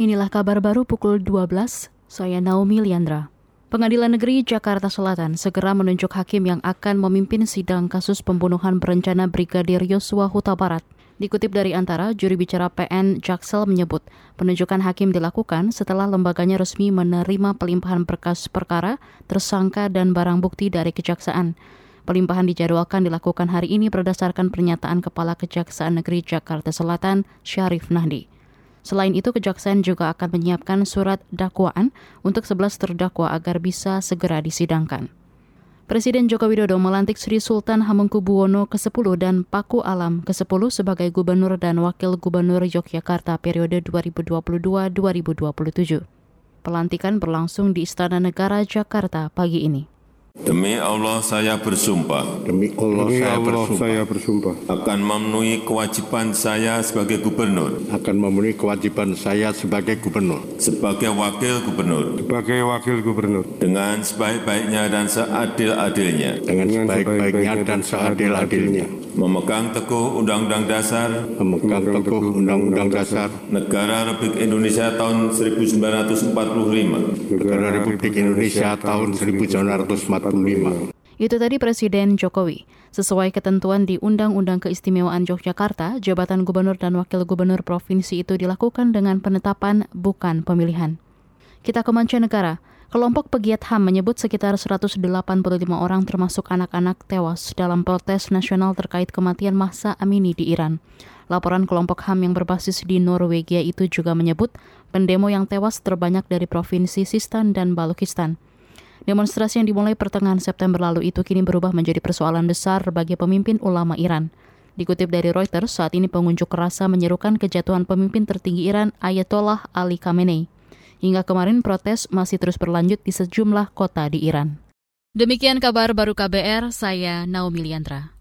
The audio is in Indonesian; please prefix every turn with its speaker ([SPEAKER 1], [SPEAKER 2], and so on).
[SPEAKER 1] inilah kabar baru pukul 12, saya Naomi Liandra. Pengadilan Negeri Jakarta Selatan segera menunjuk hakim yang akan memimpin sidang kasus pembunuhan berencana Brigadir Yosua Huta Barat. Dikutip dari Antara, juri bicara PN Jaksel menyebut penunjukan hakim dilakukan setelah lembaganya resmi menerima pelimpahan berkas perkara, tersangka, dan barang bukti dari kejaksaan. Pelimpahan dijadwalkan dilakukan hari ini berdasarkan pernyataan Kepala Kejaksaan Negeri Jakarta Selatan, Syarif Nahdi. Selain itu, Kejaksaan juga akan menyiapkan surat dakwaan untuk 11 terdakwa agar bisa segera disidangkan. Presiden Joko Widodo melantik Sri Sultan Hamengkubuwono ke-10 dan Paku Alam ke-10 sebagai Gubernur dan Wakil Gubernur Yogyakarta periode 2022-2027. Pelantikan berlangsung di Istana Negara Jakarta pagi ini.
[SPEAKER 2] Demi Allah saya bersumpah.
[SPEAKER 3] Demi Allah,
[SPEAKER 4] Demi
[SPEAKER 3] saya,
[SPEAKER 4] Allah
[SPEAKER 3] bersumpah.
[SPEAKER 4] saya bersumpah.
[SPEAKER 2] Akan memenuhi kewajiban saya sebagai gubernur,
[SPEAKER 3] akan memenuhi kewajiban saya sebagai gubernur.
[SPEAKER 2] Sebagai wakil gubernur.
[SPEAKER 4] Sebagai wakil gubernur.
[SPEAKER 2] Dengan sebaik-baiknya dan seadil-adilnya,
[SPEAKER 3] dengan
[SPEAKER 4] Dengan
[SPEAKER 3] sebaik-baiknya
[SPEAKER 4] sebaik-baiknya
[SPEAKER 3] dan seadil-adilnya,
[SPEAKER 2] memegang teguh Undang-Undang Dasar.
[SPEAKER 3] Memegang teguh Undang-Undang Dasar.
[SPEAKER 2] Negara Republik Indonesia tahun 1945
[SPEAKER 3] Negara Republik Indonesia tahun 1945.
[SPEAKER 1] Itu tadi Presiden Jokowi. Sesuai ketentuan di Undang-Undang Keistimewaan Yogyakarta, jabatan gubernur dan wakil gubernur provinsi itu dilakukan dengan penetapan bukan pemilihan. Kita ke mancanegara. Kelompok pegiat HAM menyebut sekitar 185 orang termasuk anak-anak tewas dalam protes nasional terkait kematian Mahsa Amini di Iran. Laporan kelompok HAM yang berbasis di Norwegia itu juga menyebut pendemo yang tewas terbanyak dari provinsi Sistan dan Balukistan. Demonstrasi yang dimulai pertengahan September lalu itu kini berubah menjadi persoalan besar bagi pemimpin ulama Iran. Dikutip dari Reuters, saat ini pengunjuk rasa menyerukan kejatuhan pemimpin tertinggi Iran Ayatollah Ali Khamenei. Hingga kemarin protes masih terus berlanjut di sejumlah kota di Iran. Demikian kabar baru KBR, saya Naomi Liandra.